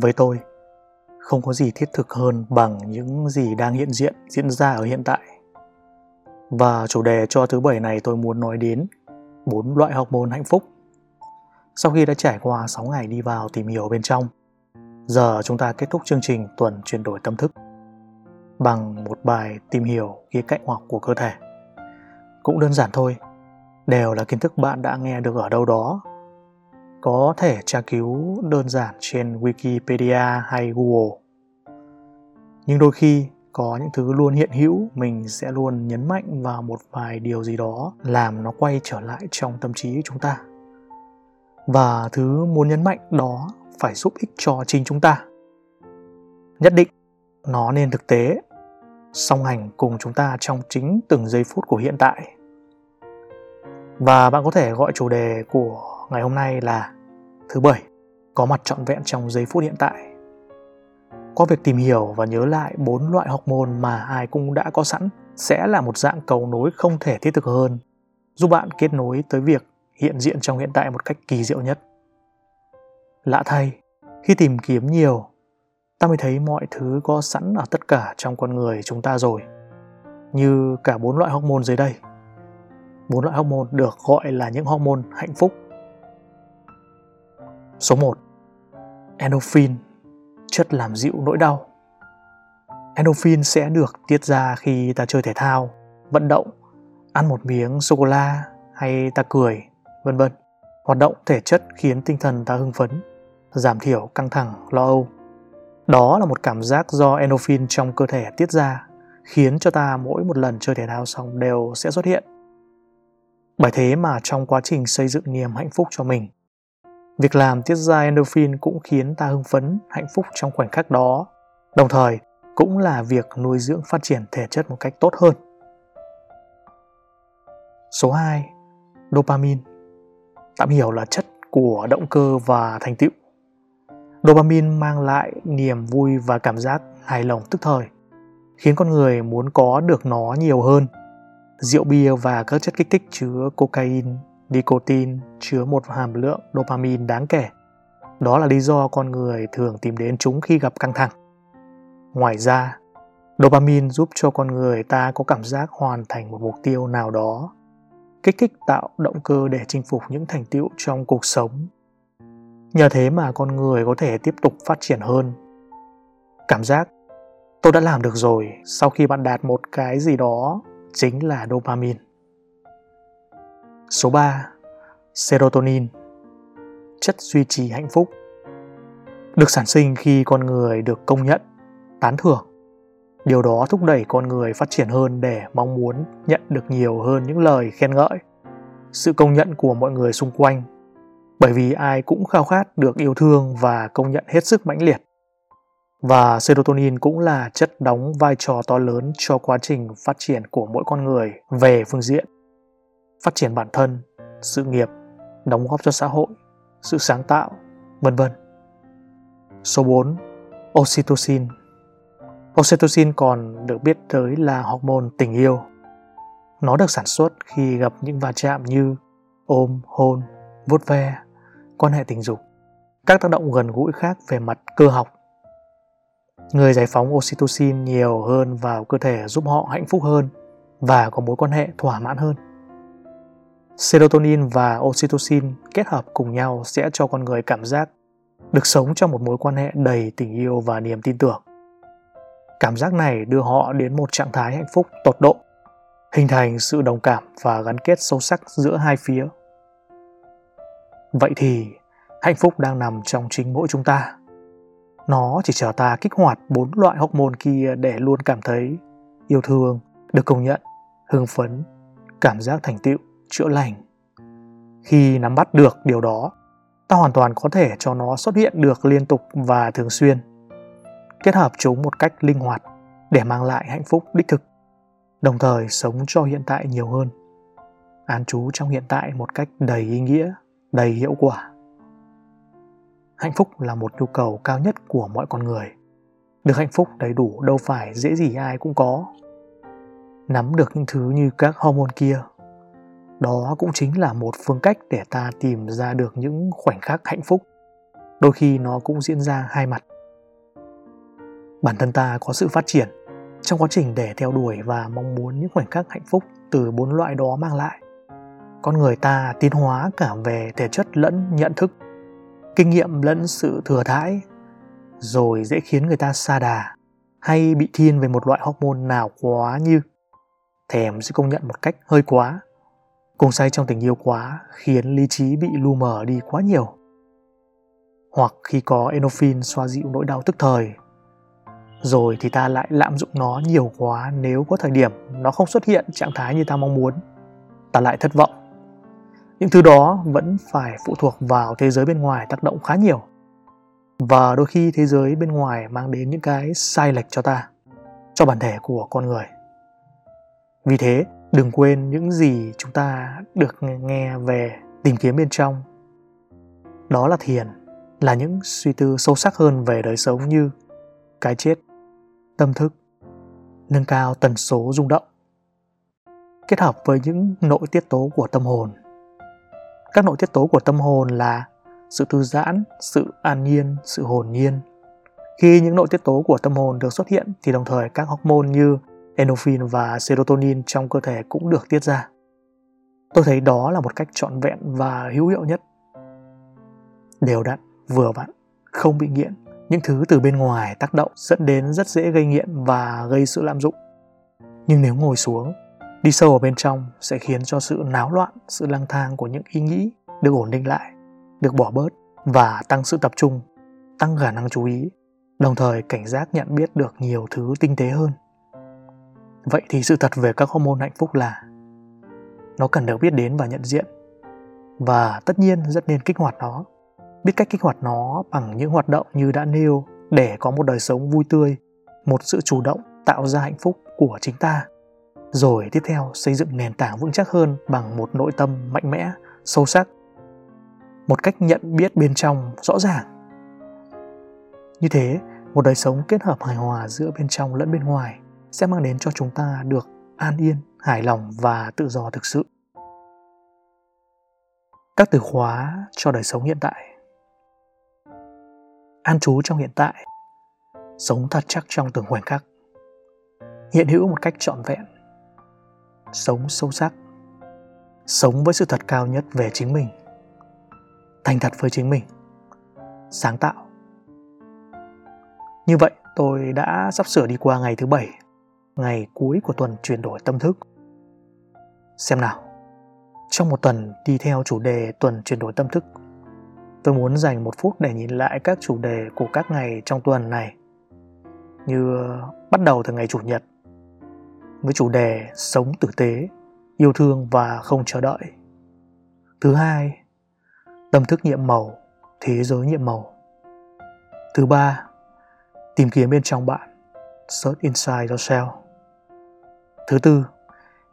với tôi. Không có gì thiết thực hơn bằng những gì đang hiện diện, diễn ra ở hiện tại. Và chủ đề cho thứ bảy này tôi muốn nói đến bốn loại học môn hạnh phúc. Sau khi đã trải qua 6 ngày đi vào tìm hiểu bên trong, giờ chúng ta kết thúc chương trình tuần chuyển đổi tâm thức bằng một bài tìm hiểu khía cạnh hoặc của cơ thể. Cũng đơn giản thôi, đều là kiến thức bạn đã nghe được ở đâu đó có thể tra cứu đơn giản trên wikipedia hay google. Nhưng đôi khi, có những thứ luôn hiện hữu, mình sẽ luôn nhấn mạnh vào một vài điều gì đó làm nó quay trở lại trong tâm trí chúng ta. Và thứ muốn nhấn mạnh đó phải giúp ích cho chính chúng ta. Nhất định, nó nên thực tế, song hành cùng chúng ta trong chính từng giây phút của hiện tại. Và bạn có thể gọi chủ đề của ngày hôm nay là thứ bảy, có mặt trọn vẹn trong giây phút hiện tại. Qua việc tìm hiểu và nhớ lại bốn loại hormone mà ai cũng đã có sẵn sẽ là một dạng cầu nối không thể thiết thực hơn, giúp bạn kết nối tới việc hiện diện trong hiện tại một cách kỳ diệu nhất. Lạ thay, khi tìm kiếm nhiều, ta mới thấy mọi thứ có sẵn ở tất cả trong con người chúng ta rồi, như cả bốn loại hormone dưới đây. Bốn loại hormone được gọi là những hormone hạnh phúc số 1 endorphin, chất làm dịu nỗi đau. Endorphin sẽ được tiết ra khi ta chơi thể thao, vận động, ăn một miếng sô cô la hay ta cười, vân vân. Hoạt động thể chất khiến tinh thần ta hưng phấn, giảm thiểu căng thẳng, lo âu. Đó là một cảm giác do endorphin trong cơ thể tiết ra, khiến cho ta mỗi một lần chơi thể thao xong đều sẽ xuất hiện. Bởi thế mà trong quá trình xây dựng niềm hạnh phúc cho mình việc làm tiết ra endorphin cũng khiến ta hưng phấn hạnh phúc trong khoảnh khắc đó. Đồng thời cũng là việc nuôi dưỡng phát triển thể chất một cách tốt hơn. Số 2 dopamine. Tạm hiểu là chất của động cơ và thành tựu. Dopamine mang lại niềm vui và cảm giác hài lòng tức thời, khiến con người muốn có được nó nhiều hơn. Rượu bia và các chất kích thích chứa cocaine, nicotine chứa một hàm lượng dopamine đáng kể. Đó là lý do con người thường tìm đến chúng khi gặp căng thẳng. Ngoài ra, dopamine giúp cho con người ta có cảm giác hoàn thành một mục tiêu nào đó, kích thích tạo động cơ để chinh phục những thành tựu trong cuộc sống nhờ thế mà con người có thể tiếp tục phát triển hơn cảm giác tôi đã làm được rồi sau khi bạn đạt một cái gì đó chính là dopamine số 3 serotonin, chất duy trì hạnh phúc, được sản sinh khi con người được công nhận, tán thưởng điều đó thúc đẩy con người phát triển hơn để mong muốn nhận được nhiều hơn những lời khen ngợi, sự công nhận của mọi người xung quanh bởi vì ai cũng khao khát được yêu thương và công nhận hết sức mãnh liệt. Và serotonin cũng là chất đóng vai trò to lớn cho quá trình phát triển của mỗi con người về phương diện phát triển bản thân, sự nghiệp, đóng góp cho xã hội, sự sáng tạo, vân vân. Số 4. Oxytocin Oxytocin còn được biết tới là hormone tình yêu. Nó được sản xuất khi gặp những va chạm như ôm, hôn, vuốt ve, quan hệ tình dục, các tác động gần gũi khác về mặt cơ học. Người giải phóng oxytocin nhiều hơn vào cơ thể giúp họ hạnh phúc hơn và có mối quan hệ thỏa mãn hơn. Serotonin và oxytocin kết hợp cùng nhau sẽ cho con người cảm giác được sống trong một mối quan hệ đầy tình yêu và niềm tin tưởng. Cảm giác này đưa họ đến một trạng thái hạnh phúc tột độ, hình thành sự đồng cảm và gắn kết sâu sắc giữa hai phía. Vậy thì hạnh phúc đang nằm trong chính mỗi chúng ta. Nó chỉ chờ ta kích hoạt bốn loại hormone kia để luôn cảm thấy yêu thương, được công nhận, hưng phấn, cảm giác thành tựu, chữa lành. Khi nắm bắt được điều đó, ta hoàn toàn có thể cho nó xuất hiện được liên tục và thường xuyên. Kết hợp chúng một cách linh hoạt để mang lại hạnh phúc đích thực, đồng thời sống cho hiện tại nhiều hơn. An trú trong hiện tại một cách đầy ý nghĩa đầy hiệu quả hạnh phúc là một nhu cầu cao nhất của mọi con người được hạnh phúc đầy đủ đâu phải dễ gì ai cũng có nắm được những thứ như các hormone kia đó cũng chính là một phương cách để ta tìm ra được những khoảnh khắc hạnh phúc. Đôi khi nó cũng diễn ra hai mặt. Bản thân ta có sự phát triển trong quá trình để theo đuổi và mong muốn những khoảnh khắc hạnh phúc từ bốn loại đó mang lại. Con người ta tiến hóa cả về thể chất lẫn nhận thức, kinh nghiệm lẫn sự thừa thãi, rồi dễ khiến người ta xa đà hay bị thiên về một loại hormone nào quá như. Thèm sẽ công nhận một cách hơi quá cùng say trong tình yêu quá, khiến lý trí bị lu mờ đi quá nhiều. Hoặc khi có enophin xoa dịu nỗi đau tức thời. Rồi thì ta lại lạm dụng nó nhiều quá nếu có thời điểm nó không xuất hiện trạng thái như ta mong muốn. Ta lại thất vọng. Những thứ đó vẫn phải phụ thuộc vào thế giới bên ngoài tác động khá nhiều. Và đôi khi thế giới bên ngoài mang đến những cái sai lệch cho ta, cho bản thể của con người. Vì thế đừng quên những gì chúng ta được nghe về tìm kiếm bên trong. Đó là thiền, là những suy tư sâu sắc hơn về đời sống như cái chết, tâm thức, nâng cao tần số rung động. Kết hợp với những nội tiết tố của tâm hồn. Các nội tiết tố của tâm hồn là sự thư giãn, sự an nhiên, sự hồn nhiên. Khi những nội tiết tố của tâm hồn được xuất hiện thì đồng thời các hormone như endorphin và serotonin trong cơ thể cũng được tiết ra. Tôi thấy đó là một cách trọn vẹn và hữu hiệu nhất. Đều đặn, vừa vặn, không bị nghiện. Những thứ từ bên ngoài tác động dẫn đến rất dễ gây nghiện và gây sự lạm dụng. Nhưng nếu ngồi xuống, đi sâu ở bên trong sẽ khiến cho sự náo loạn, sự lang thang của những ý nghĩ được ổn định lại, được bỏ bớt và tăng sự tập trung, tăng khả năng chú ý. Đồng thời cảnh giác nhận biết được nhiều thứ tinh tế hơn vậy thì sự thật về các hormone hạnh phúc là nó cần được biết đến và nhận diện. Và tất nhiên rất nên kích hoạt nó. Biết cách kích hoạt nó bằng những hoạt động như đã nêu để có một đời sống vui tươi, một sự chủ động tạo ra hạnh phúc của chính ta. Rồi tiếp theo, xây dựng nền tảng vững chắc hơn bằng một nội tâm mạnh mẽ, sâu sắc, một cách nhận biết bên trong rõ ràng. Như thế, một đời sống kết hợp hài hòa giữa bên trong lẫn bên ngoài sẽ mang đến cho chúng ta được an yên, hài lòng và tự do thực sự. Các từ khóa cho đời sống hiện tại. An trú trong hiện tại. Sống thật chắc trong từng khoảnh khắc. Hiện hữu một cách trọn vẹn. Sống sâu sắc. Sống với sự thật cao nhất về chính mình. Thành thật với chính mình. Sáng tạo. Như vậy, tôi đã sắp sửa đi qua ngày thứ bảy ngày cuối của tuần chuyển đổi tâm thức. Xem nào. Trong một tuần đi theo chủ đề tuần chuyển đổi tâm thức, tôi muốn dành một phút để nhìn lại các chủ đề của các ngày trong tuần này. Như bắt đầu từ ngày chủ nhật, với chủ đề sống tử tế, yêu thương và không chờ đợi. Thứ hai, tâm thức nhiệm màu, thế giới nhiệm màu. Thứ ba, tìm kiếm bên trong bạn, search inside yourself thứ tư,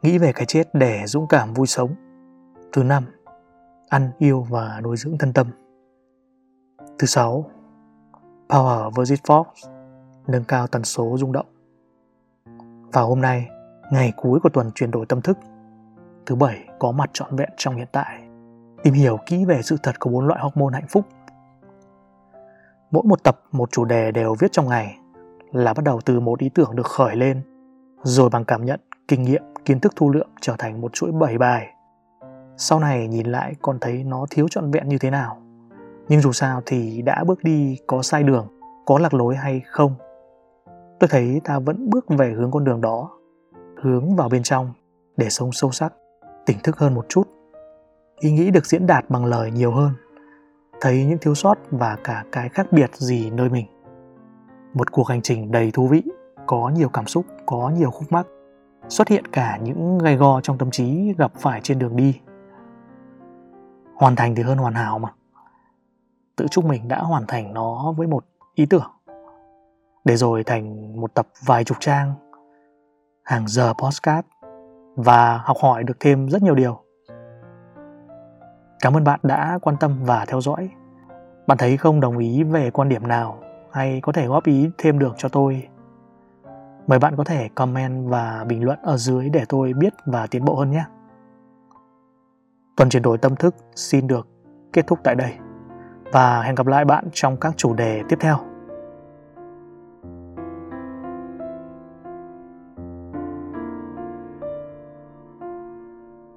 nghĩ về cái chết để dũng cảm vui sống. Thứ năm, ăn yêu và nuôi dưỡng thân tâm. Thứ sáu, power versus force, nâng cao tần số rung động. Và hôm nay, ngày cuối của tuần chuyển đổi tâm thức. Thứ bảy, có mặt trọn vẹn trong hiện tại. Tìm hiểu kỹ về sự thật của bốn loại hormone hạnh phúc. Mỗi một tập, một chủ đề đều viết trong ngày là bắt đầu từ một ý tưởng được khởi lên, rồi bằng cảm nhận kinh nghiệm, kiến thức thu lượm trở thành một chuỗi bảy bài. Sau này nhìn lại còn thấy nó thiếu trọn vẹn như thế nào. Nhưng dù sao thì đã bước đi có sai đường, có lạc lối hay không? Tôi thấy ta vẫn bước về hướng con đường đó, hướng vào bên trong, để sống sâu sắc, tỉnh thức hơn một chút. Ý nghĩ được diễn đạt bằng lời nhiều hơn, thấy những thiếu sót và cả cái khác biệt gì nơi mình. Một cuộc hành trình đầy thú vị, có nhiều cảm xúc, có nhiều khúc mắc xuất hiện cả những gai go trong tâm trí gặp phải trên đường đi. Hoàn thành thì hơn hoàn hảo mà. Tự chúc mình đã hoàn thành nó với một ý tưởng. Để rồi thành một tập vài chục trang, hàng giờ postcard và học hỏi được thêm rất nhiều điều. Cảm ơn bạn đã quan tâm và theo dõi. Bạn thấy không đồng ý về quan điểm nào hay có thể góp ý thêm được cho tôi mời bạn có thể comment và bình luận ở dưới để tôi biết và tiến bộ hơn nhé. Tuần chuyển đổi tâm thức xin được kết thúc tại đây và hẹn gặp lại bạn trong các chủ đề tiếp theo.